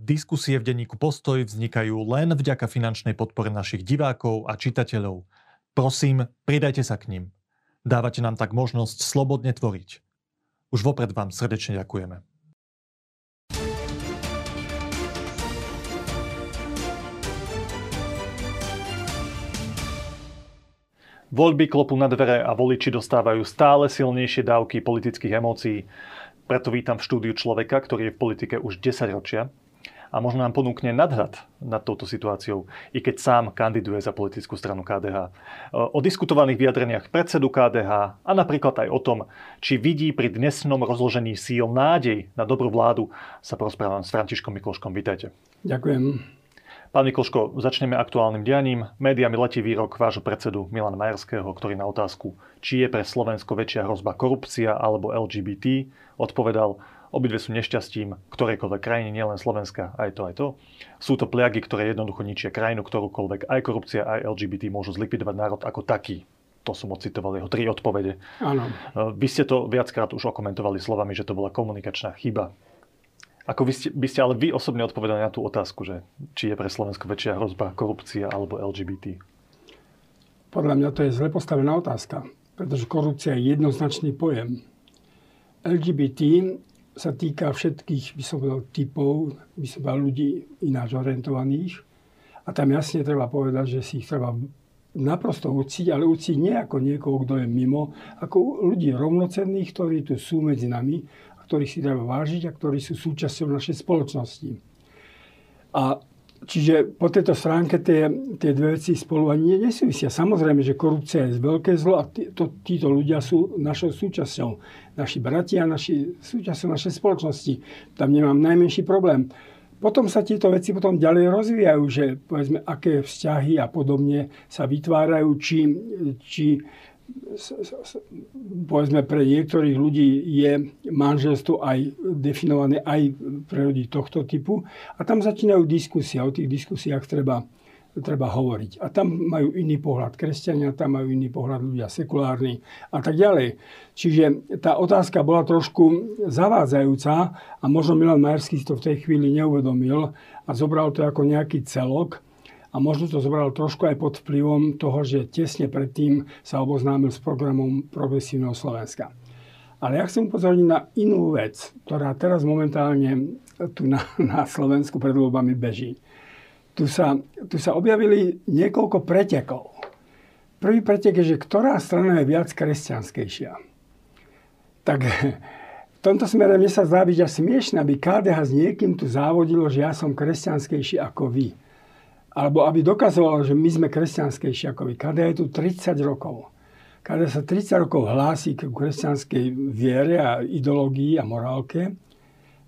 Diskusie v denníku Postoj vznikajú len vďaka finančnej podpore našich divákov a čitateľov. Prosím, pridajte sa k ním. Dávate nám tak možnosť slobodne tvoriť. Už vopred vám srdečne ďakujeme. Voľby klopú na dvere a voliči dostávajú stále silnejšie dávky politických emócií. Preto vítam v štúdiu človeka, ktorý je v politike už 10 ročia a možno nám ponúkne nadhľad nad touto situáciou, i keď sám kandiduje za politickú stranu KDH. O diskutovaných vyjadreniach predsedu KDH a napríklad aj o tom, či vidí pri dnesnom rozložení síl nádej na dobrú vládu, sa porozprávam s Františkom Mikloškom. Vítajte. Ďakujem. Pán Mikloško, začneme aktuálnym dianím. Médiami letí výrok vášho predsedu Milan Majerského, ktorý na otázku, či je pre Slovensko väčšia hrozba korupcia alebo LGBT, odpovedal, Obidve sú nešťastím ktorejkoľvek krajiny, nielen Slovenska, aj to, aj to. Sú to pliagy, ktoré jednoducho ničia krajinu, ktorúkoľvek aj korupcia, aj LGBT môžu zlikvidovať národ ako taký. To som ocitoval jeho tri odpovede. Áno. Vy ste to viackrát už okomentovali slovami, že to bola komunikačná chyba. Ako by ste, by ste ale vy osobne odpovedali na tú otázku, že či je pre Slovensko väčšia hrozba korupcia alebo LGBT? Podľa mňa to je zle postavená otázka, pretože korupcia je jednoznačný pojem. LGBT sa týka všetkých, by som povedal, typov, by som povedal, ľudí ináč orientovaných. A tam jasne treba povedať, že si ich treba naprosto uciť, ale uciť nie ako niekoho, kto je mimo, ako ľudí rovnocenných, ktorí tu sú medzi nami a ktorých si treba vážiť a ktorí sú súčasťou našej spoločnosti. A Čiže po tejto stránke tie, tie dve veci spolu ani nesúvisia. Samozrejme, že korupcia je veľké zlo a tí, to, títo ľudia sú našou súčasťou. Naši bratia, naši, súčasťou našej spoločnosti. Tam nemám najmenší problém. Potom sa tieto veci potom ďalej rozvíjajú, že povedzme, aké vzťahy a podobne sa vytvárajú, či, či povedzme pre niektorých ľudí je manželstvo aj definované aj pre ľudí tohto typu. A tam začínajú diskusie. O tých diskusiách treba, treba hovoriť. A tam majú iný pohľad kresťania, tam majú iný pohľad ľudia sekulárni a tak ďalej. Čiže tá otázka bola trošku zavádzajúca a možno Milan Majerský to v tej chvíli neuvedomil a zobral to ako nejaký celok a možno to zobral trošku aj pod vplyvom toho, že tesne predtým sa oboznámil s programom Progresívneho Slovenska. Ale ja chcem upozorniť na inú vec, ktorá teraz momentálne tu na, na Slovensku pred voľbami beží. Tu sa, tu sa objavili niekoľko pretekov. Prvý pretek je, že ktorá strana je viac kresťanskejšia. Tak v tomto smere mne sa zdá byť až smiešne, aby KDH s niekým tu závodilo, že ja som kresťanskejší ako vy alebo aby dokazovalo, že my sme kresťanskejší ako vy. Kada je tu 30 rokov. Kada sa 30 rokov hlási k kresťanskej viere a ideológii a morálke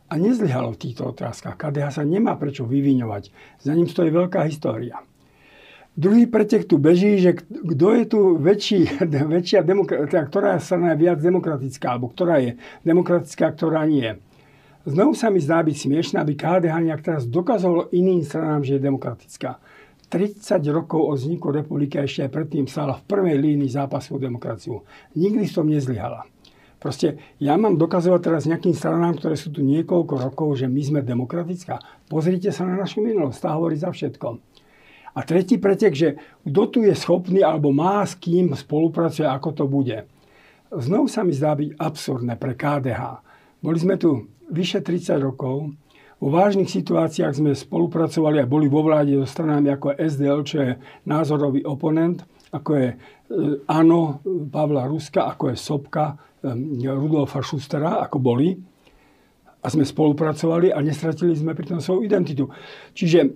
a nezlyhalo v týchto otázkach. KDH sa nemá prečo vyviňovať. Za ním stojí veľká história. Druhý pretek tu beží, že kto je tu väčší, väčšia demokracia, teda ktorá strana je viac demokratická, alebo ktorá je demokratická, ktorá nie. Znovu sa mi zdá byť smiešné, aby KDH nejak teraz dokázalo iným stranám, že je demokratická. 30 rokov od vzniku republiky a ešte aj predtým stála v prvej línii zápasu o demokraciu. Nikdy som nezlyhala. Proste ja mám dokazovať teraz nejakým stranám, ktoré sú tu niekoľko rokov, že my sme demokratická. Pozrite sa na našu minulosť, tá hovorí za všetko. A tretí pretek, že kto tu je schopný alebo má s kým spolupracuje, ako to bude. Znovu sa mi zdá byť absurdné pre KDH. Boli sme tu vyše 30 rokov. Vo vážnych situáciách sme spolupracovali a boli vo vláde so stranami ako SDL, čo je názorový oponent, ako je e, ANO Pavla Ruska, ako je Sobka e, Rudolfa Schustera, ako boli. A sme spolupracovali a nestratili sme pri tom svoju identitu. Čiže e,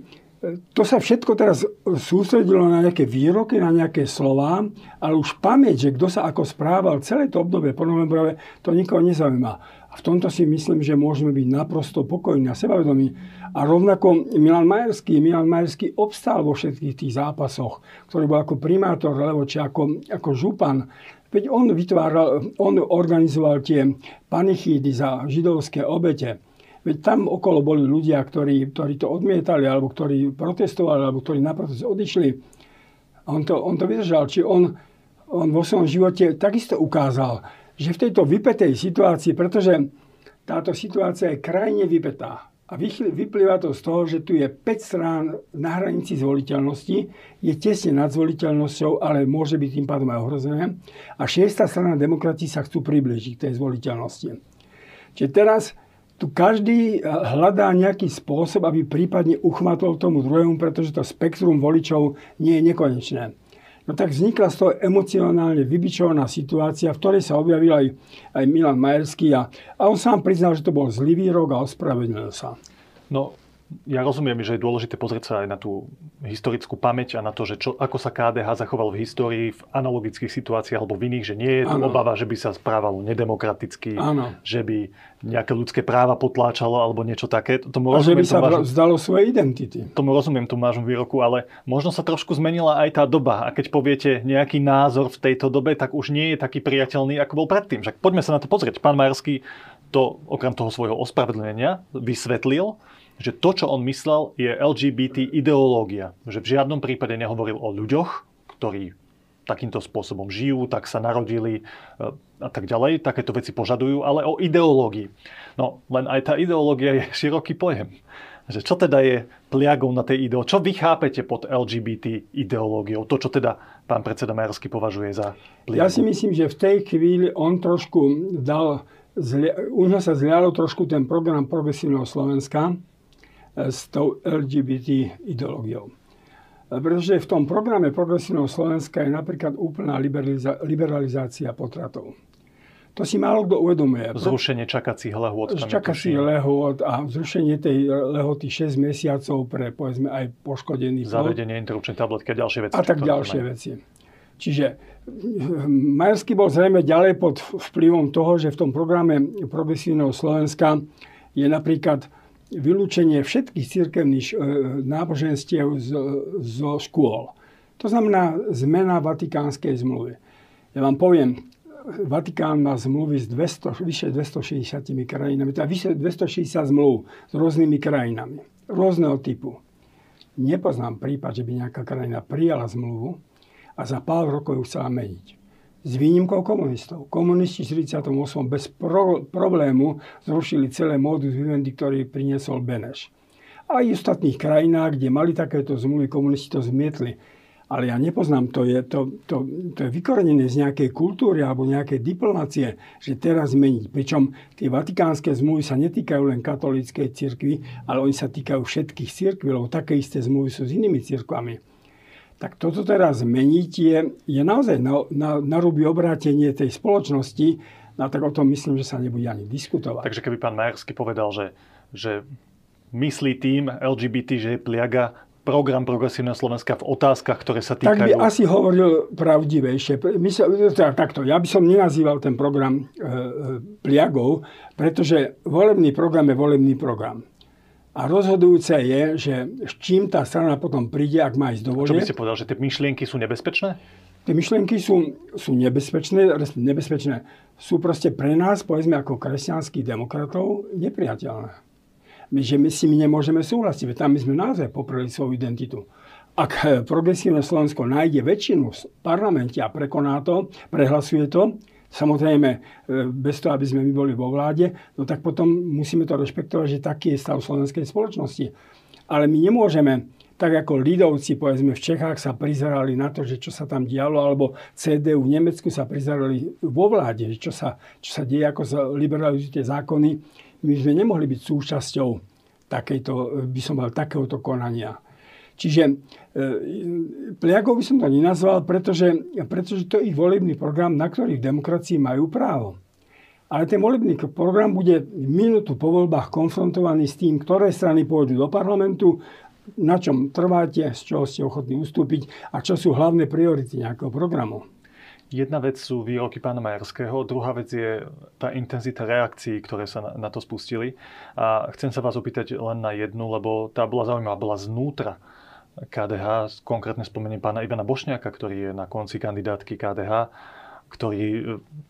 to sa všetko teraz sústredilo na nejaké výroky, na nejaké slova, ale už pamäť, že kto sa ako správal celé to obdobie po novembrove, to nikoho nezaujíma v tomto si myslím, že môžeme byť naprosto pokojní a sebavedomí. A rovnako Milan Majerský, Milan Majerský obstál vo všetkých tých zápasoch, ktorý bol ako primátor či ako, ako župan. Veď on vytváral, on organizoval tie panichídy za židovské obete. Veď tam okolo boli ľudia, ktorí, ktorí to odmietali, alebo ktorí protestovali, alebo ktorí na protest odišli. A on to, on to vydržal. Či on, on vo svojom živote takisto ukázal, že v tejto vypetej situácii, pretože táto situácia je krajine vypetá, A vyplýva to z toho, že tu je 5 strán na hranici zvoliteľnosti, je tesne nad zvoliteľnosťou, ale môže byť tým pádom aj ohrozené. A šiesta strana demokratí sa chcú približiť k tej zvoliteľnosti. Čiže teraz tu každý eh, hľadá nejaký spôsob, aby prípadne uchmatol tomu druhému, pretože to spektrum voličov nie je nekonečné. No tak vznikla z toho emocionálne vybičovaná situácia, v ktorej sa objavil aj, aj Milan Majerský a, a on sám priznal, že to bol zlý výrok a ospravedlnil sa. No, ja rozumiem, že je dôležité pozrieť sa aj na tú historickú pamäť a na to, že čo, ako sa KDH zachoval v histórii v analogických situáciách alebo v iných, že nie je tu ano. obava, že by sa správalo nedemokraticky, ano. že by nejaké ľudské práva potláčalo alebo niečo také. Tomu a rozumiem, že by sa vážu, zdalo svoje identity. Tomu rozumiem tomu vášmu výroku, ale možno sa trošku zmenila aj tá doba. A keď poviete nejaký názor v tejto dobe, tak už nie je taký priateľný, ako bol predtým. Však poďme sa na to pozrieť. Pán Majerský to okrem toho svojho ospravedlnenia vysvetlil že to, čo on myslel, je LGBT ideológia. Že v žiadnom prípade nehovoril o ľuďoch, ktorí takýmto spôsobom žijú, tak sa narodili e, a tak ďalej, takéto veci požadujú, ale o ideológii. No, len aj tá ideológia je široký pojem. Že čo teda je pliagou na tej ideológii? Čo vy chápete pod LGBT ideológiou? To, čo teda pán predseda Majersky považuje za pliagu? Ja si myslím, že v tej chvíli on trošku dal, zlia, u nás sa zlialo trošku ten program Progresívneho Slovenska, s tou LGBT ideológiou. Pretože v tom programe Progresívneho Slovenska je napríklad úplná liberaliza- liberalizácia potratov. To si málo kto uvedomuje. Zrušenie čakacích lehôd. Čakacích lehôd a zrušenie tej lehoty 6 mesiacov pre povedzme aj poškodený Zavedenie interrupčnej tabletky a ďalšie veci. A tak ďalšie veci. Čiže hm, Majerský bol zrejme ďalej pod vplyvom toho, že v tom programe Progresívneho Slovenska je napríklad vylúčenie všetkých církevných e, náboženstiev zo škôl. To znamená zmena Vatikánskej zmluvy. Ja vám poviem, Vatikán má zmluvy s 200, vyše 260 krajinami, teda vyše 260 zmluv s rôznymi krajinami, rôzneho typu. Nepoznám prípad, že by nejaká krajina prijala zmluvu a za pár rokov ju chcela meniť s výnimkou komunistov. Komunisti v 48. bez pro, problému zrušili celé modus vivendi, ktorý priniesol Beneš. Aj v ostatných krajinách, kde mali takéto zmluvy, komunisti to zmietli. Ale ja nepoznám, to je, to, to, to je vykorenené z nejakej kultúry alebo nejakej diplomácie, že teraz zmeniť. Pričom tie vatikánske zmluvy sa netýkajú len katolíckej cirkvi, ale oni sa týkajú všetkých cirkví, lebo také isté zmluvy sú s inými cirkvami. Tak toto teraz zmeniť je, je naozaj na, na, na ruby obrátenie tej spoločnosti, no tak o tom myslím, že sa nebude ani diskutovať. Takže keby pán Majersky povedal, že, že myslí tým LGBT, že je pliaga program Progresívneho Slovenska v otázkach, ktoré sa týkajú... Tak by asi hovoril pravdivejšie. Mysl, teda takto, ja by som nenazýval ten program e, e, pliagou, pretože volebný program je volebný program. A rozhodujúce je, že s čím tá strana potom príde, ak má ísť do volieb. Čo by ste povedal, že tie myšlienky sú nebezpečné? Tie myšlienky sú, sú nebezpečné, nebezpečné. Sú proste pre nás, povedzme ako kresťanských demokratov, nepriateľné. My, že my si my nemôžeme súhlasiť, veď tam my sme naozaj popreli svoju identitu. Ak progresívne Slovensko nájde väčšinu v parlamente a prekoná to, prehlasuje to, samozrejme e, bez toho, aby sme my boli vo vláde, no tak potom musíme to rešpektovať, že taký je stav slovenskej spoločnosti. Ale my nemôžeme, tak ako Lidovci, povedzme, v Čechách sa prizerali na to, že čo sa tam dialo, alebo CDU v Nemecku sa prizerali vo vláde, čo sa, čo sa deje, ako sa liberalizujú tie zákony. My sme nemohli byť súčasťou takejto, by som mal, takéhoto konania. Čiže e, pliagov by som to nenazval, pretože, pretože to je ich volebný program, na ktorý v demokracii majú právo. Ale ten volebný program bude minútu po voľbách konfrontovaný s tým, ktoré strany pôjdu do parlamentu, na čom trváte, z čoho ste ochotní ustúpiť a čo sú hlavné priority nejakého programu. Jedna vec sú výroky pána Majerského, druhá vec je tá intenzita reakcií, ktoré sa na to spustili. A chcem sa vás opýtať len na jednu, lebo tá bola zaujímavá, bola znútra KDH, konkrétne spomeniem pána Ivana Bošňáka, ktorý je na konci kandidátky KDH. ktorý e,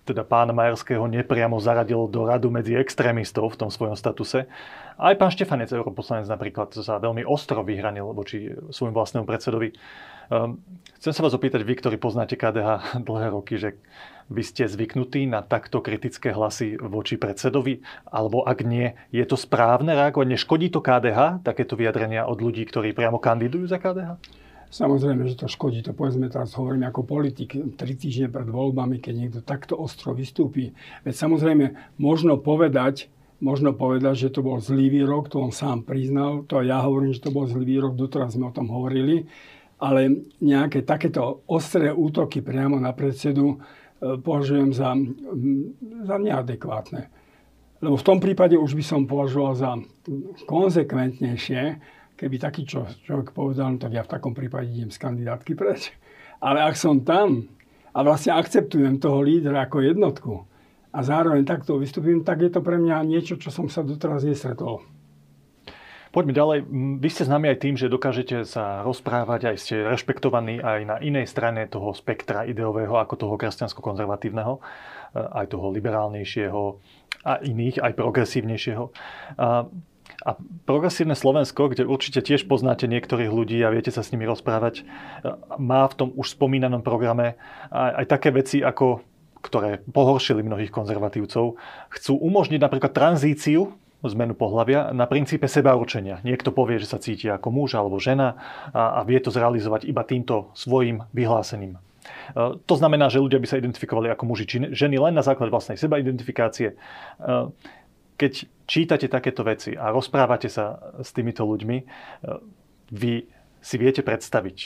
teda pána Majerského nepriamo zaradil do radu medzi extrémistov v tom svojom statuse. Aj pán Štefanec, europoslanec napríklad, sa veľmi ostro vyhranil voči svojmu vlastnému predsedovi. Um, chcem sa vás opýtať, vy, ktorí poznáte KDH dlhé roky, že vy ste zvyknutí na takto kritické hlasy voči predsedovi? Alebo ak nie, je to správne reagovať? Neškodí to KDH, takéto vyjadrenia od ľudí, ktorí priamo kandidujú za KDH? Samozrejme, že to škodí. To povedzme teraz hovorím ako politik. Tri týždne pred voľbami, keď niekto takto ostro vystúpi. Veď samozrejme, možno povedať, možno povedať, že to bol zlý výrok, to on sám priznal, to ja hovorím, že to bol zlý výrok, doteraz sme o tom hovorili, ale nejaké takéto ostré útoky priamo na predsedu považujem za, za neadekvátne. Lebo v tom prípade už by som považoval za konzekventnejšie, keby taký čo, človek povedal, no tak ja v takom prípade idem z kandidátky preč. Ale ak som tam a vlastne akceptujem toho lídra ako jednotku a zároveň takto vystúpim, tak je to pre mňa niečo, čo som sa doteraz nesretol. Poďme ďalej. Vy ste známi aj tým, že dokážete sa rozprávať, aj ste rešpektovaní aj na inej strane toho spektra ideového, ako toho kresťansko-konzervatívneho, aj toho liberálnejšieho a iných, aj progresívnejšieho. A progresívne Slovensko, kde určite tiež poznáte niektorých ľudí a viete sa s nimi rozprávať, má v tom už spomínanom programe aj, aj také veci, ako, ktoré pohoršili mnohých konzervatívcov. Chcú umožniť napríklad tranzíciu zmenu pohľavia na princípe seba určenia. Niekto povie, že sa cíti ako muž alebo žena a, a vie to zrealizovať iba týmto svojim vyhlásením. E, to znamená, že ľudia by sa identifikovali ako muži či ženy len na základe vlastnej seba identifikácie. E, keď čítate takéto veci a rozprávate sa s týmito ľuďmi, e, vy si viete predstaviť,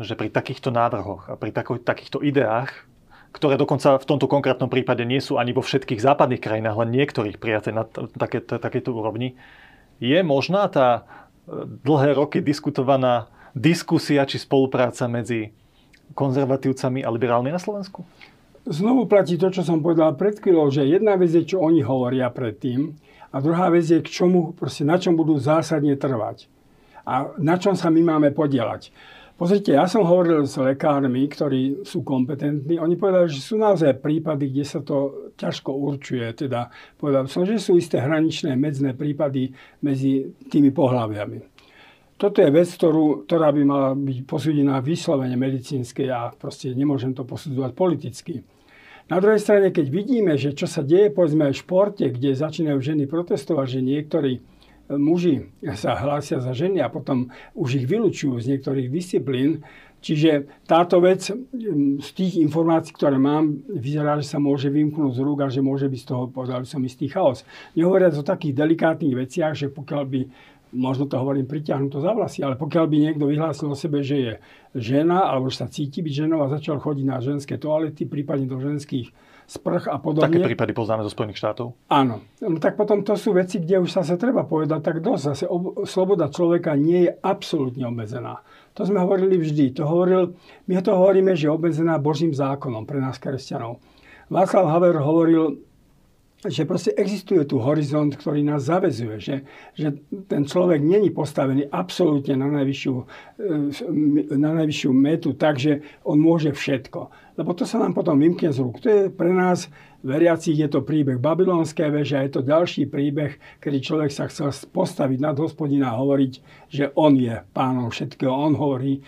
že pri takýchto návrhoch a pri takýchto ideách, ktoré dokonca v tomto konkrétnom prípade nie sú ani vo všetkých západných krajinách, len niektorých prijaté na takéto úrovni, je možná tá e, dlhé roky diskutovaná diskusia či spolupráca medzi konzervatívcami a liberálmi na Slovensku? Znovu platí to, čo som povedal pred chvíľou, že jedna vec je, čo oni hovoria predtým a druhá vec je, k čomu, proste, na čom budú zásadne trvať a na čom sa my máme podielať. Pozrite, ja som hovoril s lekármi, ktorí sú kompetentní. Oni povedali, že sú naozaj prípady, kde sa to ťažko určuje. Teda povedal som, že sú isté hraničné medzné prípady medzi tými pohľaviami. Toto je vec, ktorú, ktorá by mala byť posúdená vyslovene medicínskej a proste nemôžem to posudzovať politicky. Na druhej strane, keď vidíme, že čo sa deje povedzme aj v športe, kde začínajú ženy protestovať, že niektorí muži sa hlásia za ženy a potom už ich vylúčujú z niektorých disciplín, Čiže táto vec z tých informácií, ktoré mám, vyzerá, že sa môže vymknúť z rúk a že môže byť z toho, povedal som, istý chaos. Nehovoriac o takých delikátnych veciach, že pokiaľ by možno to hovorím pritiahnuto za vlasy, ale pokiaľ by niekto vyhlásil o sebe, že je žena, alebo že sa cíti byť ženou a začal chodiť na ženské toalety, prípadne do ženských sprch a podobne. Také prípady poznáme zo Spojených štátov? Áno. No tak potom to sú veci, kde už sa treba povedať tak dosť. Zase ob- sloboda človeka nie je absolútne obmedzená. To sme hovorili vždy. To hovoril, my to hovoríme, že je obmedzená Božím zákonom pre nás kresťanov. Václav Haver hovoril že proste existuje tu horizont, ktorý nás zavezuje, že, že ten človek není postavený absolútne na najvyššiu, e, na najvyššiu metu, takže on môže všetko. Lebo to sa nám potom vymkne z rúk. To je pre nás, veriacich, je to príbeh babylonské veže a je to ďalší príbeh, kedy človek sa chcel postaviť nad hospodina a hovoriť, že on je pánom všetkého. On hovorí,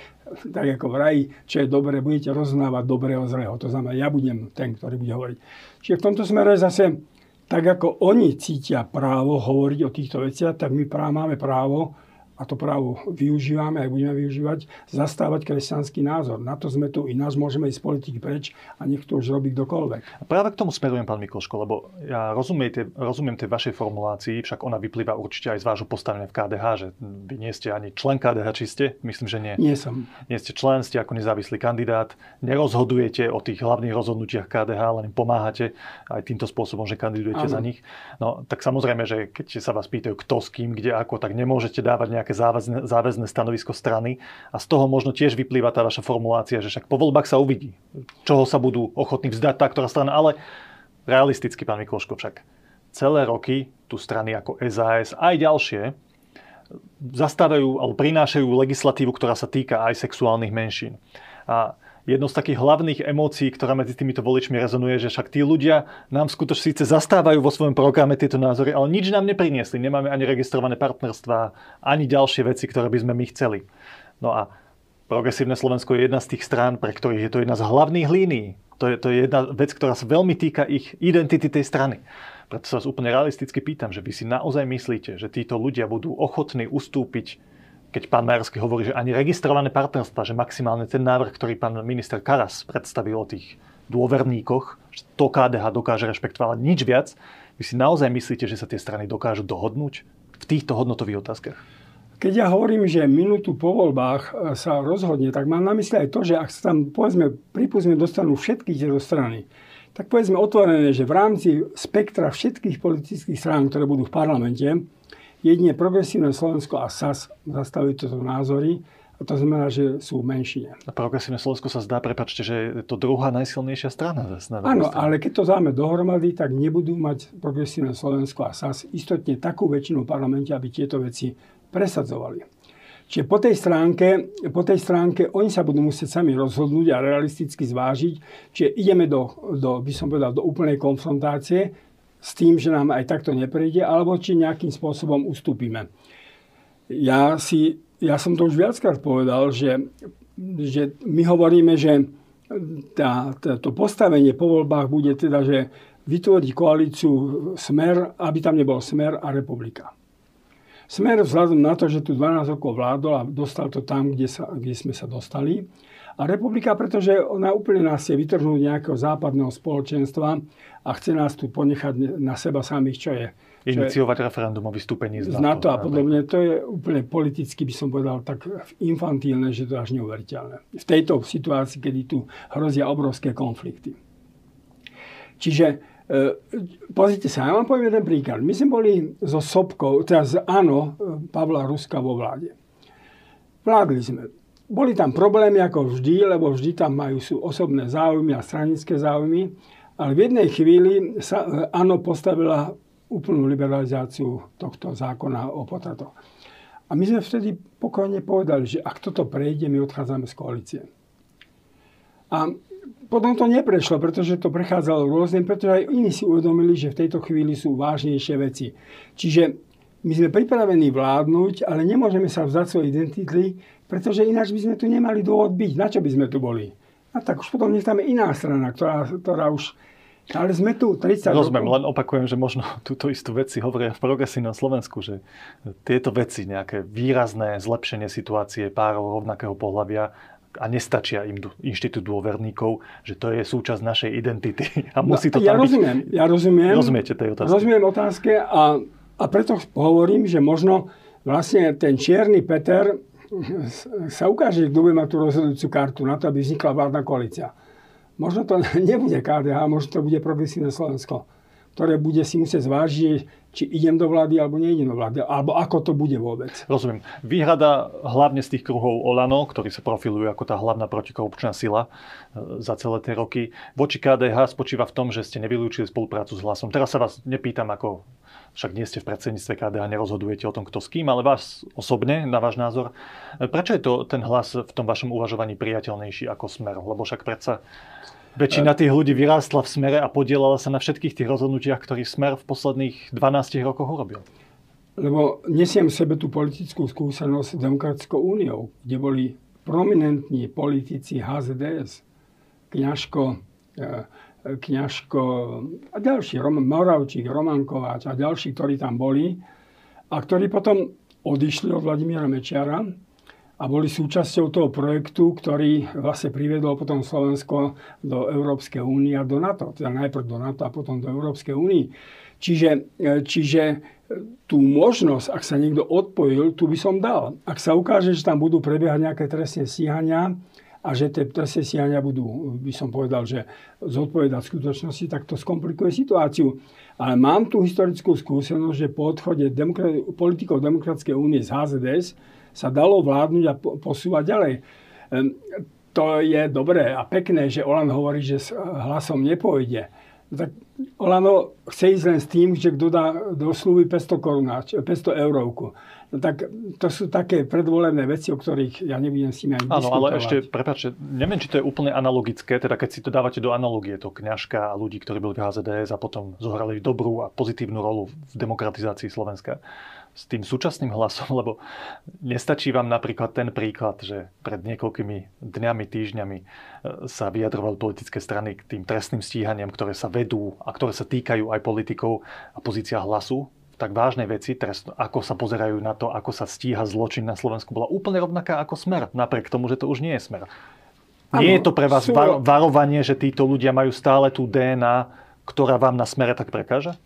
tak ako v raji, čo je dobré, budete roznávať dobrého zlého. To znamená, ja budem ten, ktorý bude hovoriť. Čiže v tomto smere zase tak ako oni cítia právo hovoriť o týchto veciach, tak my práve máme právo a to právo využívame, aj budeme využívať, zastávať kresťanský názor. Na to sme tu, ináč môžeme ísť politiky preč a nech to už robí kdokoľvek. Práve k tomu smerujem, pán Mikloško, lebo ja rozumiem tej vašej formulácii, však ona vyplýva určite aj z vášho postavenia v KDH, že vy nie ste ani člen KDH, či ste? Myslím, že nie. Nie som. Nie ste člen, ste ako nezávislý kandidát, nerozhodujete o tých hlavných rozhodnutiach KDH, len im pomáhate aj týmto spôsobom, že kandidujete ano. za nich. No tak samozrejme, že keď sa vás pýtajú, kto s kým, kde, ako, tak nemôžete dávať nejaké nejaké záväzné, záväzné stanovisko strany a z toho možno tiež vyplýva tá vaša formulácia, že však po voľbách sa uvidí, čoho sa budú ochotní vzdať tá, ktorá strana, ale realisticky, pán Mikloško, však celé roky tu strany ako SAS aj ďalšie zastávajú alebo prinášajú legislatívu, ktorá sa týka aj sexuálnych menšín. A jednou z takých hlavných emócií, ktorá medzi týmito voličmi rezonuje, že však tí ľudia nám skutočne síce zastávajú vo svojom programe tieto názory, ale nič nám nepriniesli. Nemáme ani registrované partnerstva, ani ďalšie veci, ktoré by sme my chceli. No a Progresívne Slovensko je jedna z tých strán, pre ktorých je to jedna z hlavných línií. To je, to je jedna vec, ktorá sa veľmi týka ich identity tej strany. Preto sa vás úplne realisticky pýtam, že vy si naozaj myslíte, že títo ľudia budú ochotní ustúpiť keď pán Majersky hovorí, že ani registrované partnerstva, že maximálne ten návrh, ktorý pán minister Karas predstavil o tých dôverníkoch, že to KDH dokáže rešpektovať nič viac, vy si naozaj myslíte, že sa tie strany dokážu dohodnúť v týchto hodnotových otázkach? Keď ja hovorím, že minútu po voľbách e, sa rozhodne, tak mám na mysli aj to, že ak sa tam, povedzme, pripustme, dostanú všetky tieto strany, tak povedzme otvorené, že v rámci spektra všetkých politických strán, ktoré budú v parlamente, Jedine progresívne Slovensko a SAS zastavujú toto názory a to znamená, že sú menšie. A progresívne Slovensko sa zdá, prepačte, že je to druhá najsilnejšia strana. Áno, ale keď to dáme dohromady, tak nebudú mať progresívne Slovensko a SAS istotne takú väčšinu v parlamente, aby tieto veci presadzovali. Čiže po tej, stránke, po tej stránke oni sa budú musieť sami rozhodnúť a realisticky zvážiť, čiže ideme do, do, by som povedal, do úplnej konfrontácie, s tým, že nám aj takto neprejde, alebo či nejakým spôsobom ustúpime. Ja, si, ja som to už viackrát povedal, že, že my hovoríme, že tá, tá, to postavenie po voľbách bude teda, že vytvoriť koalíciu Smer, aby tam nebol Smer a Republika. Smer vzhľadom na to, že tu 12 rokov vládol a dostal to tam, kde, sa, kde sme sa dostali. A republika, pretože ona úplne nás chce vytrhnúť nejakého západného spoločenstva a chce nás tu ponechať na seba samých, čo je. Iniciovať je, referendum o vystúpení z NATO. Z NATO a podobne. To je úplne politicky, by som povedal, tak infantílne, že to až neuveriteľné. V tejto situácii, kedy tu hrozia obrovské konflikty. Čiže e, pozrite sa, ja vám poviem jeden príklad. My sme boli so Sobkou, teda z Áno, Pavla Ruska vo vláde. Vládli sme. Boli tam problémy ako vždy, lebo vždy tam majú sú osobné záujmy a stranické záujmy. Ale v jednej chvíli sa áno postavila úplnú liberalizáciu tohto zákona o potratoch. A my sme vtedy pokojne povedali, že ak toto prejde, my odchádzame z koalície. A potom to neprešlo, pretože to prechádzalo rôzne, pretože aj iní si uvedomili, že v tejto chvíli sú vážnejšie veci. Čiže my sme pripravení vládnuť, ale nemôžeme sa vzdať svojej identity, pretože ináč by sme tu nemali dôvod byť. Na čo by sme tu boli? A tak už potom nech tam je iná strana, ktorá, ktorá už ale sme tu 30 Rozumiem, rokov. len opakujem, že možno túto istú veci hovoria v progresívnom Slovensku, že tieto veci, nejaké výrazné zlepšenie situácie párov rovnakého pohľavia a nestačia im inštitút dôverníkov, že to je súčasť našej identity. A musí to no, ja tam rozumiem, byť. Ja rozumiem. Rozumiete tej otázke? Rozumiem otázke a, a preto hovorím, že možno vlastne ten čierny Peter sa ukáže, kto bude mať tú rozhodujúcu kartu na to, aby vznikla vládna koalícia. Možno to nebude KDH, možno to bude progresívne Slovensko, ktoré bude si musieť zvážiť, či idem do vlády alebo neidem do vlády, alebo ako to bude vôbec. Rozumiem. Výhrada hlavne z tých kruhov Olano, ktorí sa profilujú ako tá hlavná protikorupčná sila e, za celé tie roky, voči KDH spočíva v tom, že ste nevylúčili spoluprácu s hlasom. Teraz sa vás nepýtam ako však nie ste v predsedníctve KDH, nerozhodujete o tom, kto s kým, ale vás osobne, na váš názor, prečo je to ten hlas v tom vašom uvažovaní priateľnejší ako smer? Lebo však predsa väčšina tých ľudí vyrástla v smere a podielala sa na všetkých tých rozhodnutiach, ktorý smer v posledných 12 rokoch urobil. Lebo nesiem v sebe tú politickú skúsenosť s Demokratickou úniou, kde boli prominentní politici HZDS, Kňažko, eh, Kňažko a ďalší, Moravčík, Roman a ďalší, ktorí tam boli a ktorí potom odišli od Vladimíra Mečiara a boli súčasťou toho projektu, ktorý vlastne priviedol potom Slovensko do Európskej únie a do NATO. Teda najprv do NATO a potom do Európskej únie. Čiže, čiže tú možnosť, ak sa niekto odpojil, tu by som dal. Ak sa ukáže, že tam budú prebiehať nejaké trestné stíhania, a že tie trestné budú, by som povedal, že zodpovedať v skutočnosti, tak to skomplikuje situáciu. Ale mám tu historickú skúsenosť, že po odchode demokra- politikov Demokratskej únie z HZDS sa dalo vládnuť a posúvať ďalej. To je dobré a pekné, že Olan hovorí, že s hlasom nepôjde. Tak Olano chce ísť len s tým, že kto dá do slúby 500 korunáč, 500 eurovku. No tak to sú také predvolebné veci, o ktorých ja nebudem s nimi ani Áno, ale ešte, prepáčte, neviem, či to je úplne analogické, teda keď si to dávate do analogie, to kňažka a ľudí, ktorí boli v HZDS a potom zohrali dobrú a pozitívnu rolu v demokratizácii Slovenska s tým súčasným hlasom, lebo nestačí vám napríklad ten príklad, že pred niekoľkými dňami, týždňami e, sa vyjadrovali politické strany k tým trestným stíhaniam, ktoré sa vedú a ktoré sa týkajú aj politikov a pozícia hlasu tak vážnej veci, trest, ako sa pozerajú na to, ako sa stíha zločin na Slovensku, bola úplne rovnaká ako smer, napriek tomu, že to už nie je smer. Ano, nie je to pre vás sú... varovanie, že títo ľudia majú stále tú DNA, ktorá vám na smere tak prekáža?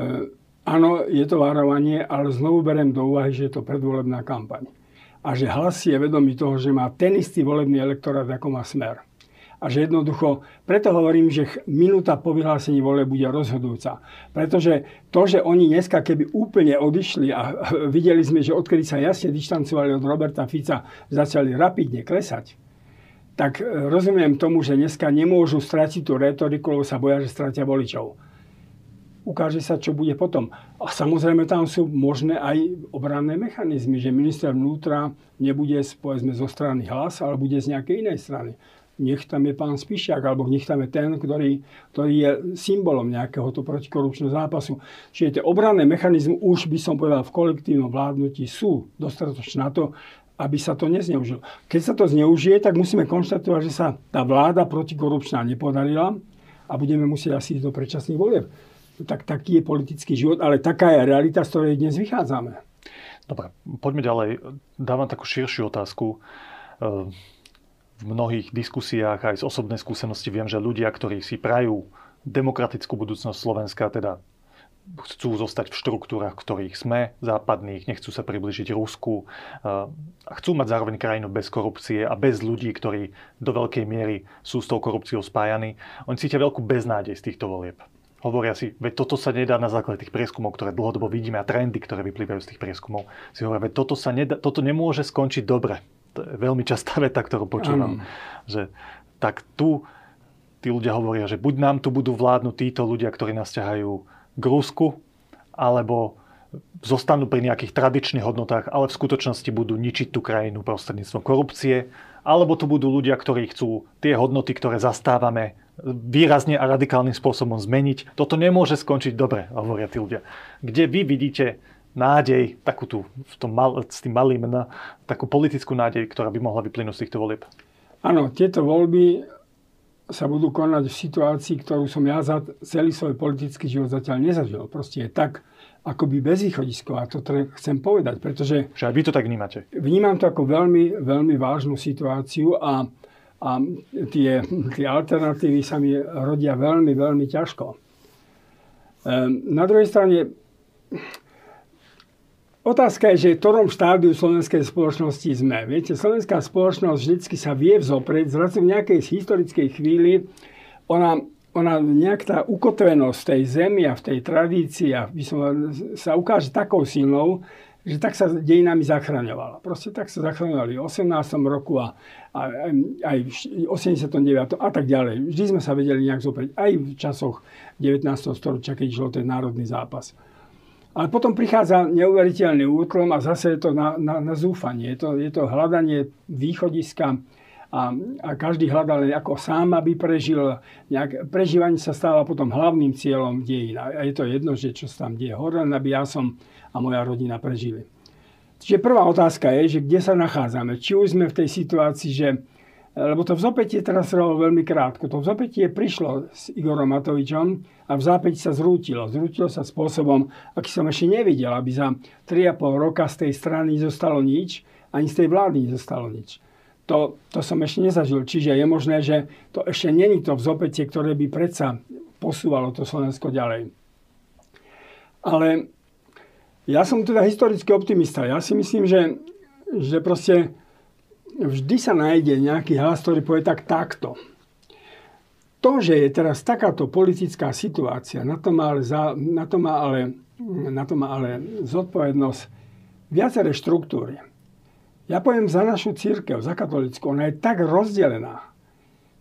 E, áno, je to varovanie, ale znovu berem do úvahy, že je to predvolebná kampaň. A že hlas je vedomý toho, že má ten istý volebný elektorát, ako má smer a že jednoducho, preto hovorím, že minúta po vyhlásení vole bude rozhodujúca. Pretože to, že oni dneska keby úplne odišli a videli sme, že odkedy sa jasne dištancovali od Roberta Fica, začali rapidne klesať, tak e, rozumiem tomu, že dneska nemôžu stratiť tú retoriku, lebo sa boja, že stratia voličov. Ukáže sa, čo bude potom. A samozrejme tam sú možné aj obranné mechanizmy, že minister vnútra nebude povedzme zo strany hlas, ale bude z nejakej inej strany nech tam je pán Spišiak, alebo nech tam je ten, ktorý, ktorý je symbolom nejakého to protikorupčného zápasu. Čiže tie obranné mechanizmy už by som povedal v kolektívnom vládnutí sú dostatočné na to, aby sa to nezneužilo. Keď sa to zneužije, tak musíme konštatovať, že sa tá vláda protikorupčná nepodarila a budeme musieť asi ísť do predčasných volieb. Tak, taký je politický život, ale taká je realita, z ktorej dnes vychádzame. Dobre, poďme ďalej. Dávam takú širšiu otázku v mnohých diskusiách aj z osobnej skúsenosti viem, že ľudia, ktorí si prajú demokratickú budúcnosť Slovenska, teda chcú zostať v štruktúrach, ktorých sme, západných, nechcú sa približiť Rusku a chcú mať zároveň krajinu bez korupcie a bez ľudí, ktorí do veľkej miery sú s tou korupciou spájani. Oni cítia veľkú beznádej z týchto volieb. Hovoria si, veď toto sa nedá na základe tých prieskumov, ktoré dlhodobo vidíme a trendy, ktoré vyplývajú z tých prieskumov. Si hovoria, veď toto, sa nedá, toto nemôže skončiť dobre je veľmi častá veta, ktorú počúvam. Že, tak tu tí ľudia hovoria, že buď nám tu budú vládnuť títo ľudia, ktorí nás ťahajú k Rusku, alebo zostanú pri nejakých tradičných hodnotách, ale v skutočnosti budú ničiť tú krajinu prostredníctvom korupcie, alebo tu budú ľudia, ktorí chcú tie hodnoty, ktoré zastávame, výrazne a radikálnym spôsobom zmeniť. Toto nemôže skončiť dobre, hovoria tí ľudia. Kde vy vidíte nádej, takú tú, v tom mal, s tým malým, na, takú politickú nádej, ktorá by mohla vyplynúť z týchto volieb? Áno, tieto voľby sa budú konať v situácii, ktorú som ja za celý svoj politický život zatiaľ nezažil. Proste je tak akoby bezvýchodisko a to tre- chcem povedať, pretože... Že aj vy to tak vnímate? Vnímam to ako veľmi, veľmi vážnu situáciu a, a tie, tie alternatívy sa mi rodia veľmi, veľmi ťažko. Ehm, na druhej strane Otázka je, že v ktorom štádiu slovenskej spoločnosti sme. Viete, slovenská spoločnosť vždy sa vie vzoprieť, zrazu v nejakej historickej chvíli ona, ona nejak tá ukotvenosť tej zemi a v tej tradícii a som, sa ukáže takou silnou, že tak sa dejinami zachraňovala. Proste tak sa zachraňovali v 18. roku a, a aj v 89. a tak ďalej. Vždy sme sa vedeli nejak zoprieť, aj v časoch 19. storočia, keď išlo ten národný zápas. Ale potom prichádza neuveriteľný útlom a zase je to na, na, na zúfanie. Je to, je to hľadanie východiska a, a každý hľadal ako sám, aby prežil. Nejak, prežívanie sa stáva potom hlavným cieľom dejín. A je to jedno, že čo sa tam deje hore, aby ja som a moja rodina prežili. Čiže prvá otázka je, že kde sa nachádzame. Či už sme v tej situácii, že lebo to v zopätie teraz trvalo veľmi krátko. To v zopätie prišlo s Igorom Matovičom a v zápäti sa zrútilo. Zrútilo sa spôsobom, aký som ešte nevidel, aby za 3,5 roka z tej strany zostalo nič, ani z tej vlády nezostalo nič. To, to som ešte nezažil. Čiže je možné, že to ešte není to v zopätie, ktoré by predsa posúvalo to Slovensko ďalej. Ale ja som teda historický optimista. Ja si myslím, že, že proste vždy sa nájde nejaký hlas, ktorý povie tak takto. To, že je teraz takáto politická situácia, na to má ale, za, na to má ale, na to má ale zodpovednosť viaceré štruktúry. Ja poviem za našu církev, za katolickú, ona je tak rozdelená.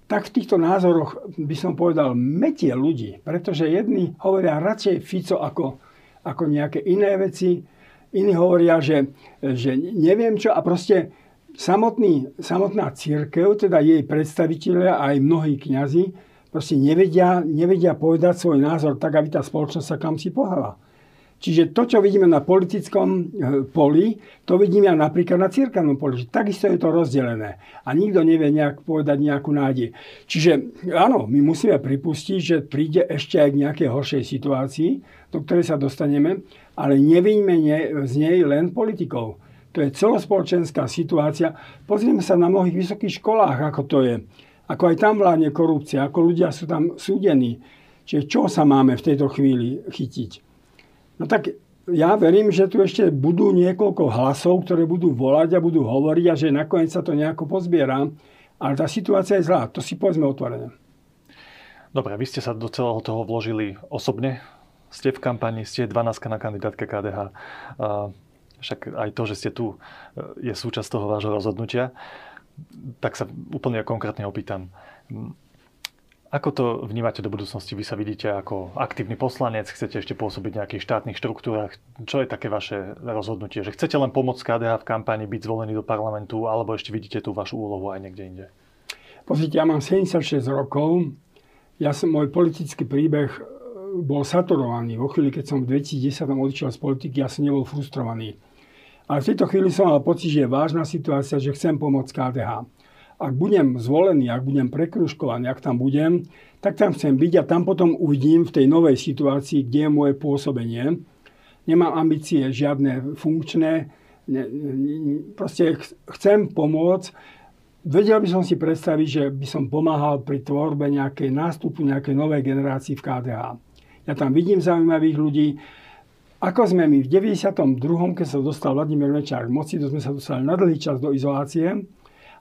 tak v týchto názoroch by som povedal metie ľudí, pretože jedni hovoria radšej Fico ako, ako nejaké iné veci, iní hovoria, že, že neviem čo a proste samotný, samotná církev, teda jej predstaviteľia aj mnohí kňazi, proste nevedia, nevedia povedať svoj názor tak, aby tá spoločnosť sa kam si pohala. Čiže to, čo vidíme na politickom e, poli, to vidíme aj napríklad na cirkevnom poli. Takisto je to rozdelené. A nikto nevie nejak povedať nejakú nádej. Čiže áno, my musíme pripustiť, že príde ešte aj k nejakej horšej situácii, do ktorej sa dostaneme, ale nevyňme z nej len politikov. To je celospoločenská situácia. Pozrieme sa na mnohých vysokých školách, ako to je. Ako aj tam vládne korupcia, ako ľudia sú tam súdení. Čiže čo sa máme v tejto chvíli chytiť? No tak ja verím, že tu ešte budú niekoľko hlasov, ktoré budú volať a budú hovoriť a že nakoniec sa to nejako pozbiera. Ale tá situácia je zlá, to si povedzme otvorene. Dobre, vy ste sa do celého toho vložili osobne. Ste v kampani, ste 12 na kandidátke KDH. Však aj to, že ste tu, je súčasť toho vášho rozhodnutia. Tak sa úplne konkrétne opýtam. Ako to vnímate do budúcnosti? Vy sa vidíte ako aktívny poslanec, chcete ešte pôsobiť v nejakých štátnych štruktúrach. Čo je také vaše rozhodnutie? Že chcete len pomôcť KDH v kampani byť zvolený do parlamentu, alebo ešte vidíte tú vašu úlohu aj niekde inde? Pozrite, ja mám 76 rokov. Ja som, môj politický príbeh e, bol saturovaný. Vo chvíli, keď som v 2010 odišiel z politiky, ja som nebol frustrovaný. Ale v tejto chvíli som mal pocit, že je vážna situácia, že chcem pomôcť KDH ak budem zvolený, ak budem prekruškovaný, ak tam budem, tak tam chcem byť a tam potom uvidím v tej novej situácii, kde je moje pôsobenie. Nemám ambície žiadne funkčné, ne, ne, proste chcem pomôcť. Vedel by som si predstaviť, že by som pomáhal pri tvorbe nejakej nástupu nejakej novej generácii v KDH. Ja tam vidím zaujímavých ľudí. Ako sme my v 92., keď sa dostal Vladimír Mečár k moci, to sme sa dostali na dlhý čas do izolácie,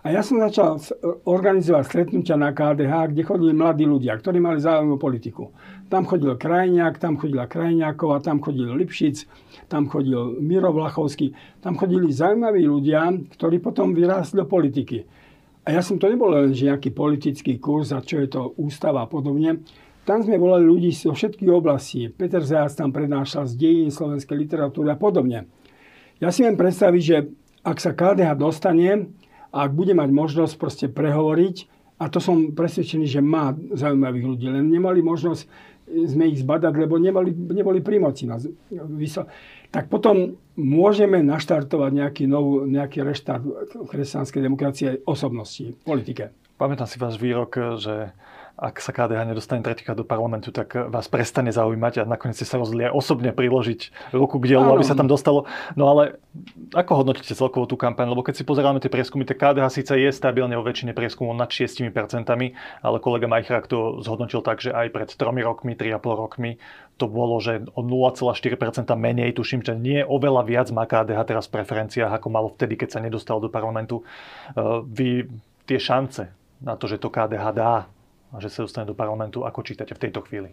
a ja som začal organizovať stretnutia na KDH, kde chodili mladí ľudia, ktorí mali záujem o politiku. Tam chodil Krajňák, tam chodila Krajňáková, tam chodil Lipšic, tam chodil Miro Vlachovský. Tam chodili zaujímaví ľudia, ktorí potom vyrástli do politiky. A ja som to nebol len že nejaký politický kurz a čo je to ústava a podobne. Tam sme volali ľudí zo všetkých oblastí. Peter Zajac tam prednášal z dejín slovenskej literatúry a podobne. Ja si viem predstaviť, že ak sa KDH dostane a ak bude mať možnosť proste prehovoriť, a to som presvedčený, že má zaujímavých ľudí, len nemali možnosť sme ich zbadať, lebo nemali, neboli pri moci. Tak potom môžeme naštartovať nejaký, nový, nejaký reštart kresťanskej demokracie osobnosti, politike. Pamätám si váš výrok, že ak sa KDH nedostane tretíkrát do parlamentu, tak vás prestane zaujímať a nakoniec ste sa rozhodli aj osobne priložiť ruku k dielu, aby sa tam dostalo. No ale ako hodnotíte celkovo tú kampaň? Lebo keď si pozeráme tie prieskumy, tak KDH síce je stabilne vo väčšine prieskumov nad 6%, ale kolega Majchrák to zhodnotil tak, že aj pred 3 rokmi, 3,5 rokmi to bolo, že o 0,4% menej, tuším, že nie oveľa viac má KDH teraz v preferenciách, ako malo vtedy, keď sa nedostal do parlamentu. Vy tie šance na to, že to KDH dá a že sa dostane do parlamentu. Ako čítate v tejto chvíli?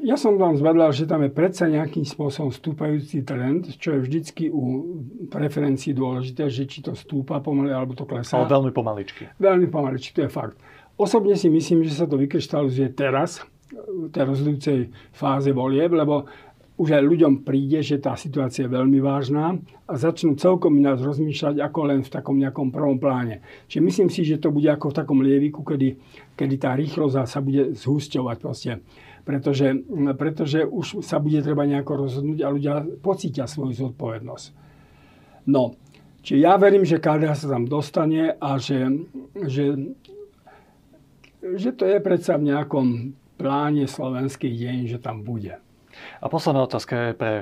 Ja som vám zbadal, že tam je predsa nejakým spôsobom stúpajúci trend, čo je vždycky u preferencií dôležité, že či to stúpa pomaly alebo to klesá. Ale veľmi pomaličky. Veľmi pomaličky, to je fakt. Osobne si myslím, že sa to vykryštalizuje teraz, v tej rozhodujúcej fáze volieb, lebo už aj ľuďom príde, že tá situácia je veľmi vážna a začnú celkom ináč rozmýšľať ako len v takom nejakom prvom pláne. Čiže myslím si, že to bude ako v takom lieviku, kedy, kedy tá rýchlosť sa bude zhusťovať proste. Pretože, pretože už sa bude treba nejako rozhodnúť a ľudia pocítia svoju zodpovednosť. No, čiže ja verím, že KDH sa tam dostane a že, že, že to je predsa v nejakom pláne slovenských deň, že tam bude. A posledná otázka je pre,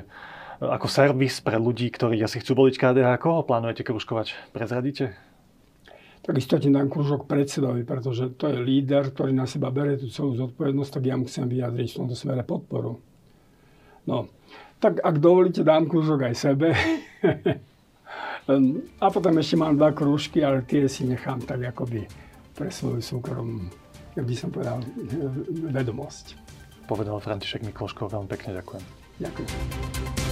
ako servis pre ľudí, ktorí asi chcú voliť KDH. Koho plánujete kružkovať? Prezradíte? Tak istotne dám kružok predsedovi, pretože to je líder, ktorý na seba berie tú celú zodpovednosť, tak ja mu chcem vyjadriť v tomto smere podporu. No, tak ak dovolíte, dám kružok aj sebe. A potom ešte mám dva krúžky, ale tie si nechám tak akoby pre svoju súkromnú, by som povedal, vedomosť povedal František Mikloško. Veľmi pekne ďakujem. Ďakujem.